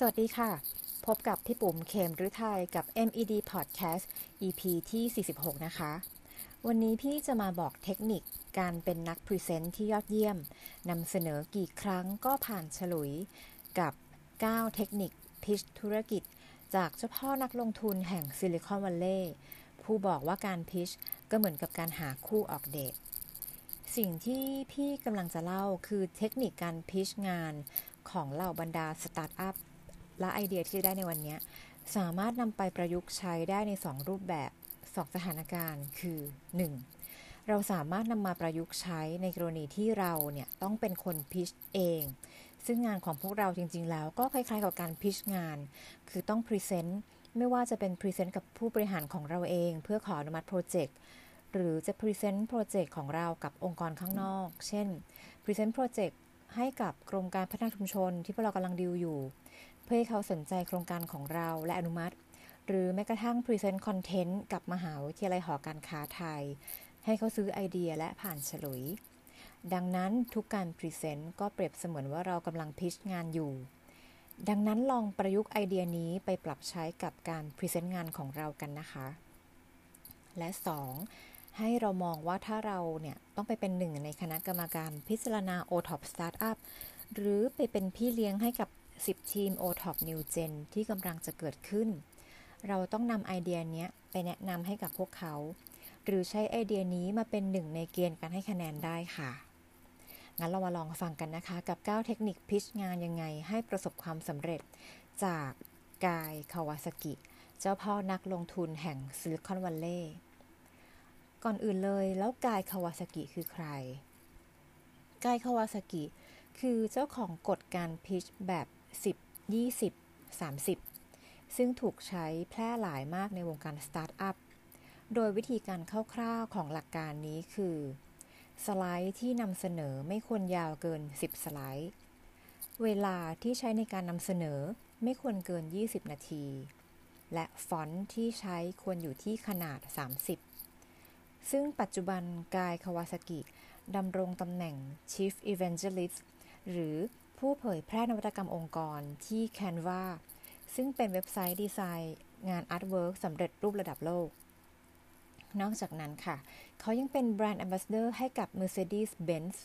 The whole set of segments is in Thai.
สวัสดีค่ะ พบกับพี่ปุ๋มเขมฤทัยกับ MED Podcast EP ที่ 46 นะคะ วันนี้พี่จะมาบอกเทคนิคการเป็นนัก present ที่ยอดเยี่ยมนำเสนอกี่ครั้งก็ผ่านฉลุยกับ 9 เทคนิค pitch ธุรกิจ จากเจ้าพ่อนักลงทุนแห่งซิลิคอนวัลเลย์ผู้บอกว่าการ pitch ก็เหมือนกับการหาคู่ออกเดทสิ่งที่พี่กำลังจะเล่าคือเทคนิคการ pitch งานของเหล่าบรรดาสตาร์ทอัพ และไอเดียที่ได้ในวันนี้สามารถนำไปประยุกต์ใช้ได้ใน 2 รูปแบบ 2 สถานการณ์คือ 1. เราสามารถนำมาประยุกต์ใช้ในกรณีที่เราเนี่ยต้องเป็นคน pitch เอง ซึ่งงานของพวกเราจริง ๆ แล้วก็คล้ายๆกับการ pitch งาน คือต้อง present ไม่ว่าจะเป็น present กับผู้บริหารของเราเอง เพื่อขออนุมัติโปรเจกต์หรือจะ present โปรเจกต์ของเรากับองค์กรข้างนอก เช่นpresent โปรเจกต์ให้กับกรมการพัฒนาชุมชนที่พวกเรากำลังดิวอยู่ เพื่อให้เขาสนใจโครงการของเราและอนุมัติ หรือแม้กระทั่ง present คอนเทนต์กับมหาวิทยาลัยหอการค้าไทย ให้เขาซื้อไอเดียและผ่านฉลุย ดังนั้นทุกการ present ก็เปรียบเสมือนว่าเรากำลัง pitch งานอยู่ ดังนั้นลองประยุกต์ไอเดียนี้ไปปรับใช้กับการ present งานของเรากันนะคะ และ 2. ให้เรามองว่าถ้าเราเนี่ยต้องไปเป็นหนึ่งในคณะกรรมการพิจารณา O-Top Startup หรือไปเป็นพี่เลี้ยงให้กับ 10 ทีม O-Top New Gen ที่กำลังจะเกิดขึ้น เราต้องนำไอเดียนี้ไปแนะนำให้กับพวกเขา หรือใช้ไอเดียนี้มาเป็นหนึ่งในเกณฑ์การให้คะแนนได้ค่ะ งั้นเรามาลองฟังกันนะคะกับ 9 เทคนิคพิชงานยังไงให้ประสบความสำเร็จ จากGuy Kawasaki เจ้าพ่อนักลงทุนแห่งซิลิคอนวัลเลย์ก่อนอื่นเลยแล้ว Guy Kawasaki คือใคร Guy Kawasaki คือเจ้าของกฎการ pitch แบบ 10 20 30 ซึ่งถูกใช้แพร่หลายมากในวงการสตาร์ทอัพ โดยวิธีการคร่าวๆของหลักการนี้คือ สไลด์ที่นำเสนอไม่ควรยาวเกิน 10 สไลด์ เวลาที่ใช้ในการนำเสนอไม่ควรเกิน 20 นาที และฟอนต์ที่ใช้ควรอยู่ที่ขนาด 30ซึ่งปัจจุบัน Guy Kawasaki ดำรงตำแหน่ง Chief Evangelist หรือ ผู้เผยแพร่นวัตกรรมองค์กรที่ Canva ซึ่งเป็นเว็บไซต์ดีไซน์งานอาร์ตเวิร์กสำเร็จรูประดับโลก นอกจากนั้นค่ะ เขายังเป็นแบรนด์แอมบาสเดอร์ให้กับ Mercedes-Benz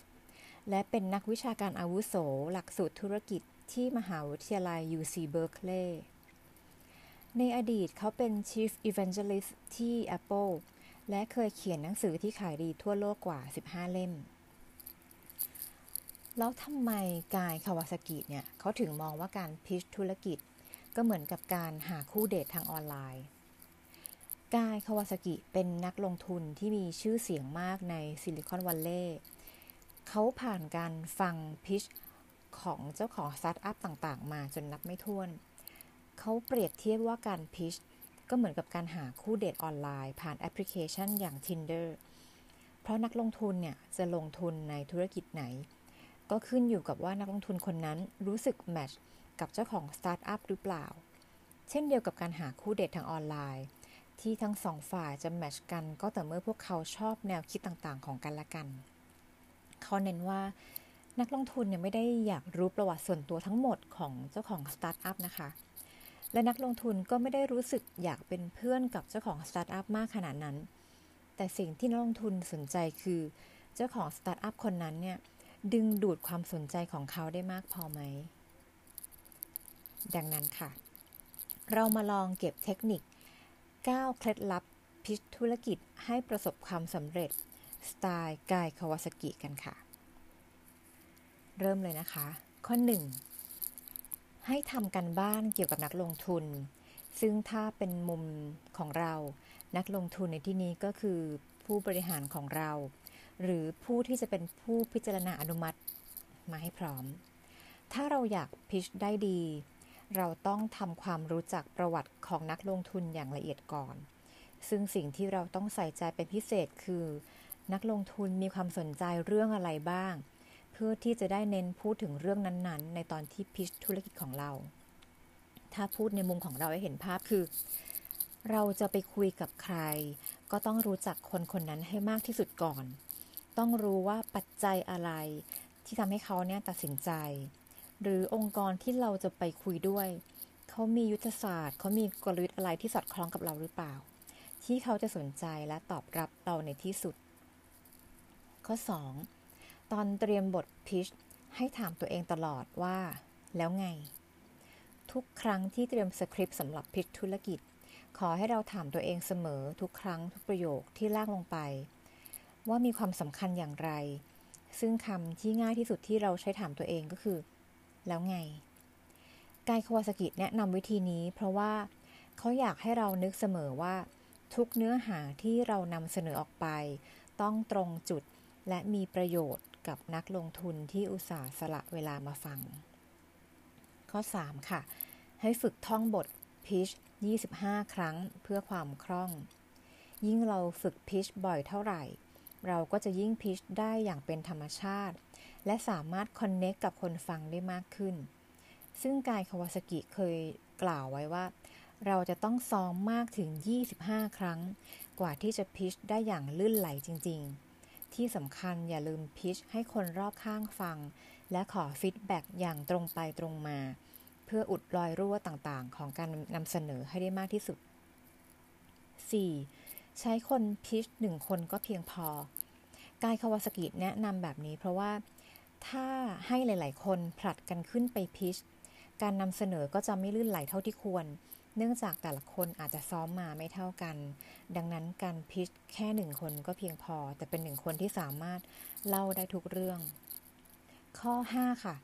และเป็นนักวิชาการอาวุโส หลักสูตรธุรกิจที่มหาวิทยาลัย UC Berkeley ในอดีตเขาเป็น Chief Evangelist ที่ Apple และเคยเขียนหนังสือที่ขายดีทั่วโลกกว่า 15 เล่ม แล้วทำไมกายคาวาสกิเนี่ยเขาถึงมองว่าการพิชธุรกิจ ก็เหมือนกับการหาคู่เดททางออนไลน์ กายคาวาสกิเป็นนักลงทุนที่มีชื่อเสียงมากในซิลิคอนวัลเลย์เขาผ่านการฟัง pitch ของเจ้าของสตาร์ทอัพต่างๆ มาจนนับไม่ถ้วน เขาเปรียบเทียบว่าการ pitch ก็เหมือนกับการหาคู่เดทออนไลน์ ผ่านแอปพลิเคชันอย่าง Tinder เพราะนักลงทุนเนี่ยจะลงทุนในธุรกิจไหน ก็ขึ้นอยู่กับว่านักลงทุนคนนั้นรู้สึก match กับเจ้าของสตาร์ทอัพหรือเปล่า เช่นเดียวกับการหาคู่เดททางออนไลน์ ที่ทั้งสองฝ่ายจะ match กันก็แต่เมื่อพวกเขาชอบแนวคิดต่างๆ ของกันและกัน เขาเน้นว่านักลงทุนเนี่ยไม่ได้อยากรู้ประวัติส่วนตัวทั้งหมดของเจ้าของสตาร์ทอัพนะคะ และนักลงทุนก็ไม่ได้รู้สึกอยากเป็นเพื่อนกับเจ้าของสตาร์ทอัพมากขนาดนั้น แต่สิ่งที่นักลงทุนสนใจคือ เจ้าของสตาร์ทอัพคนนั้นเนี่ย ดึงดูดความสนใจของเขาได้มากพอไหม ดังนั้นค่ะ เรามาลองเก็บเทคนิค 9 เคล็ดลับพิชธุรกิจให้ประสบความสำเร็จ สไตล์กายคาวาสกิกันค่ะ เริ่มเลยนะคะ ข้อ 1 ให้ทำกันบ้านเกี่ยวกับนักลงทุน ซึ่งถ้าเป็นมุมของเรา นักลงทุนในที่นี้ก็คือผู้บริหารของเรา หรือผู้ที่จะเป็นผู้พิจารณาอนุมัติมาให้พร้อม ถ้าเราอยากพิชได้ดี เราต้องทำความรู้จักประวัติของนักลงทุนอย่างละเอียดก่อน ซึ่งสิ่งที่เราต้องใส่ใจเป็นพิเศษคือ นักลงทุนมีความสนใจเรื่องอะไรบ้าง เพื่อที่จะได้เน้นพูดถึงเรื่องนั้นๆ ในตอนที่พิชธุรกิจของเรา ถ้าพูดในมุมของเราให้เห็นภาพคือ เราจะไปคุยกับใคร ก็ต้องรู้จักคนคนนั้นให้มากที่สุดก่อน ต้องรู้ว่าปัจจัยอะไร ที่ทำให้เขาเนี่ยตัดสินใจ หรือองค์กรที่เราจะไปคุยด้วย เขามียุทธศาสตร์ เขามีกลยุทธ์อะไรที่สอดคล้องกับเราหรือเปล่า ที่เขาจะสนใจและตอบรับเราในที่สุด ข้อ 2. ตอนเตรียมบทพิชให้ถามตัวเองตลอดว่า แล้วไง ทุกครั้งที่เตรียมสคริปต์สำหรับพิชธุรกิจ ขอให้เราถามตัวเองเสมอทุกครั้งทุกประโยคที่ลากลงไป ว่ามีความสำคัญอย่างไร ซึ่งคำที่ง่ายที่สุดที่เราใช้ถามตัวเองก็คือ แล้วไง กายคาวาสกิแนะนำวิธีนี้ เพราะว่าเขาอยากให้เรานึกเสมอว่า ทุกเนื้อหาที่เรานำเสนอออกไป ต้องตรงจุดและมีประโยชน์กับนักลงทุนที่อุตส่าห์สละเวลามาฟัง ข้อ 3 ค่ะ ให้ฝึกท่องบทพิช25 ครั้งเพื่อความคล่อง ยิ่งเราฝึก pitch บ่อยเท่าไหร่ เราก็จะยิ่ง pitch ได้อย่างเป็นธรรมชาติ และสามารถ connect กับคนฟังได้มากขึ้น ซึ่ง Guy Kawasaki เคยกล่าวไว้ว่า เราจะต้องซ้อมมากถึง 25 ครั้ง กว่าที่จะ pitch ได้อย่างลื่นไหลจริง ๆ ที่สำคัญอย่าลืม pitch ให้คนรอบข้างฟัง และขอ feedback อย่างตรงไปตรงมา เพื่ออุดรอยรั่วต่างๆ ของการนำเสนอให้ได้มากที่สุด 4. ใช้คนพิชหนึ่งคนก็เพียงพอกายคาวาสกิแนะนำแบบนี้เพราะว่าถ้าให้หลาย ๆ คนผลัดกันขึ้นไปพิช การนำเสนอก็จะไม่ลื่นไหลเท่าที่ควร เนื่องจากแต่ละคนอาจจะซ้อมมาไม่เท่ากัน ดังนั้นการพิชแค่หนึ่งคนก็เพียงพอ แต่เป็นหนึ่งคนที่สามารถเล่าได้ทุกเรื่อง ข้อ 5 ค่ะ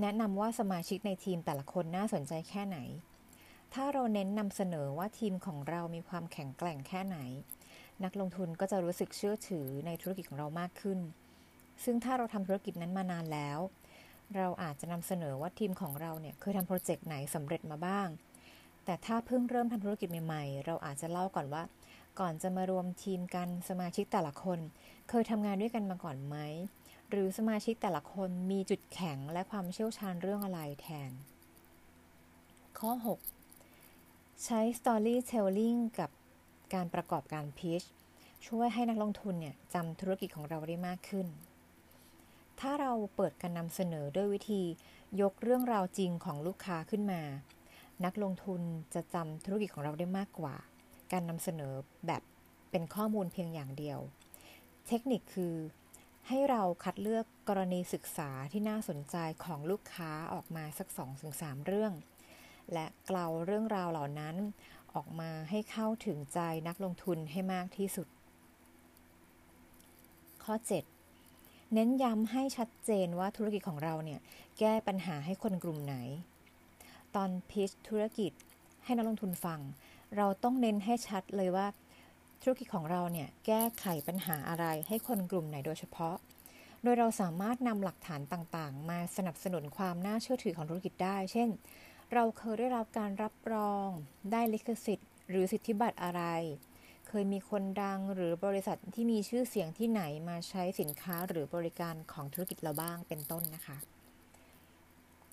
แนะนำว่าสมาชิกในทีมแต่ละคนน่าสนใจแค่ไหน ถ้าเราเน้นนำเสนอว่าทีมของเรามีความแข็งแกร่งแค่ไหน นักลงทุนก็จะรู้สึกเชื่อถือในธุรกิจของเรามากขึ้น ซึ่งถ้าเราทำธุรกิจนั้นมานานแล้ว เราอาจจะนำเสนอว่าทีมของเราเนี่ยเคยทำโปรเจกต์ไหนสำเร็จมาบ้าง แต่ถ้าเพิ่งเริ่มทำธุรกิจใหม่ๆ เราอาจจะเล่าก่อนว่า ก่อนจะมารวมทีมกันสมาชิกแต่ละคน เคยทำงานด้วยกันมาก่อนไหมหรือสมาชิกแต่ละคนมีจุดแข็งและความเชี่ยวชาญเรื่องอะไรแทน ข้อ 6 ใช้ storytelling กับการประกอบการพิชช่วยให้นักลงทุนเนี่ยจำธุรกิจของเราได้มากขึ้น ถ้าเราเปิดการนำเสนอด้วยวิธียกเรื่องราวจริงของลูกค้าขึ้นมา นักลงทุนจะจำธุรกิจของเราได้มากกว่า การนำเสนอแบบเป็นข้อมูลเพียงอย่างเดียว เทคนิคคือ ให้เราคัดเลือกกรณีศึกษาที่น่าสนใจของลูกค้าออกมาสัก 2-3 เรื่อง และกล่าวเรื่องราวเหล่านั้นออกมาให้เข้าถึงใจนักลงทุนให้มากที่สุด ข้อ 7 เน้นย้ำให้ชัดเจนว่าธุรกิจของเราเนี่ยแก้ปัญหาให้คนกลุ่มไหน ตอนพิชธุรกิจให้นักลงทุนฟัง เราต้องเน้นให้ชัดเลยว่าธุรกิจของเราเนี่ยแก้ไขปัญหาอะไรให้คนกลุ่มไหนโดยเฉพาะ โดยเราสามารถนำหลักฐานต่างๆ มาสนับสนุนความน่าเชื่อถือของธุรกิจได้ เช่น เราเคยได้รับการรับรองได้ลิขสิทธิ์ หรือสิทธิบัตรอะไร เคยมีคนดังหรือบริษัทที่มีชื่อเสียงที่ไหนมาใช้สินค้าหรือบริการของธุรกิจเราบ้างเป็นต้นนะคะ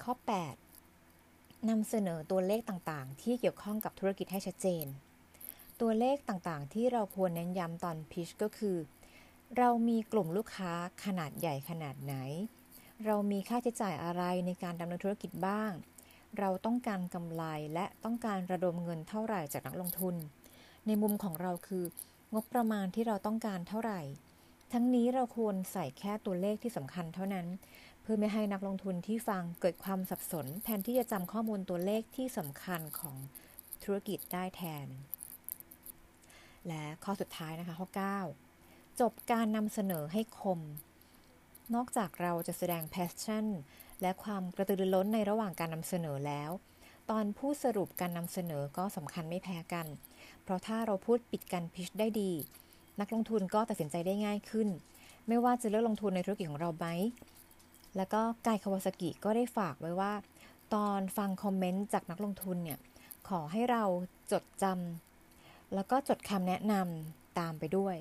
ข้อ 8นำเสนอตัวเลขต่างๆ ที่เกี่ยวข้องกับธุรกิจให้ชัดเจน ตัวเลขต่างๆ ที่เราควรเน้นย้ำตอนพิชก็คือ เรามีกลุ่มลูกค้าขนาดใหญ่ขนาดไหน เรามีค่าใช้จ่ายอะไรในการดำเนินธุรกิจบ้าง เราต้องการกำไรและต้องการระดมเงินเท่าไหร่จากนักลงทุน ในมุมของเราคืองบประมาณที่เราต้องการเท่าไหร่ ทั้งนี้เราควรใส่แค่ตัวเลขที่สำคัญเท่านั้น เพื่อไม่ให้นักลงทุนที่ฟังเกิดความสับสน แทนที่จะจำข้อมูลตัวเลขที่สำคัญของธุรกิจได้แทน และข้อสุดท้ายนะคะข้อ 9 จบการนำเสนอให้คม นอกจากเราจะแสดง passion และความกระตือรือร้นในระหว่างการนำเสนอแล้ว ตอนพูดสรุปการนำเสนอก็สำคัญไม่แพ้กัน เพราะถ้าเราพูดปิดการพิชได้ดี นักลงทุนก็ตัดสินใจได้ง่ายขึ้น ไม่ว่าจะเลือกลงทุนในธุรกิจของเราไหมแล้วก็กายคาวาสกิก็ได้ฝากไว้ว่า ตอนฟังคอมเมนต์จากนักลงทุนเนี่ยขอให้เราจดจำแล้วก็จดคำแนะนำตามไปด้วย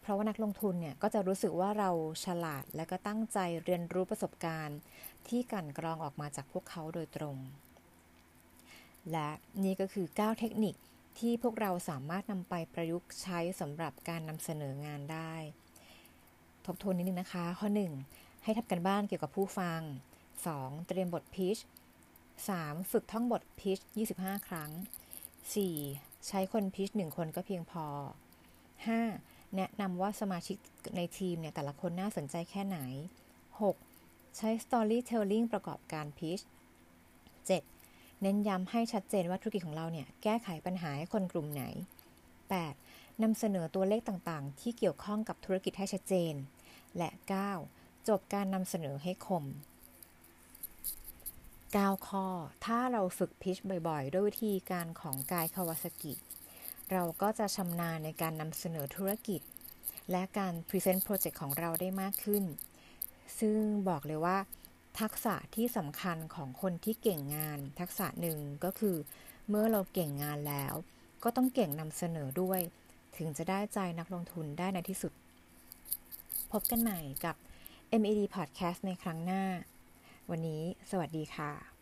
เพราะว่านักลงทุนเนี่ยก็จะรู้สึกว่าเราฉลาดและก็ตั้งใจเรียนรู้ประสบการณ์ ที่กันกรองออกมาจากพวกเขาโดยตรง และนี่ก็คือ 9 เทคนิคที่พวกเราสามารถนำไปประยุกต์ใช้สำหรับการนำเสนองานได้ ทบทวนนิดนึงนะคะ ข้อ 1 ให้ทำกันบ้านเกี่ยวกับผู้ฟัง 2. เตรียมบทพิช 3. ฝึกท่องบทพิช 25 ครั้ง 4. ใช้คนพิช 1 คนก็เพียงพอ 5. แนะนำว่าสมาชิกในทีมเนี่ยแต่ละคนน่าสนใจแค่ไหน 6. ใช้ storytelling ประกอบการพิช 7. เน้นย้ำให้ชัดเจนว่าธุรกิจของเราเนี่ยแก้ไขปัญหาให้คนกลุ่มไหน 8. นำเสนอตัวเลขต่างๆ ที่เกี่ยวข้องกับธุรกิจให้ชัดเจน และ 9. จบการนำเสนอให้คม 9 ข้อ ถ้าเราฝึก pitch บ่อยๆ ด้วยวิธีการของ Guy Kawasaki เราก็จะชำนาญในการนำเสนอธุรกิจ และการ present โปรเจกต์ของเราได้มากขึ้น ซึ่งบอกเลยว่า ทักษะที่สำคัญของคนที่เก่งงาน ทักษะหนึ่งก็คือ เมื่อเราเก่งงานแล้ว ก็ต้องเก่งนำเสนอด้วย ถึงจะได้ใจนักลงทุนได้ในที่สุด พบกันใหม่กับ MED Podcast ในครั้งหน้า วันนี้สวัสดีค่ะ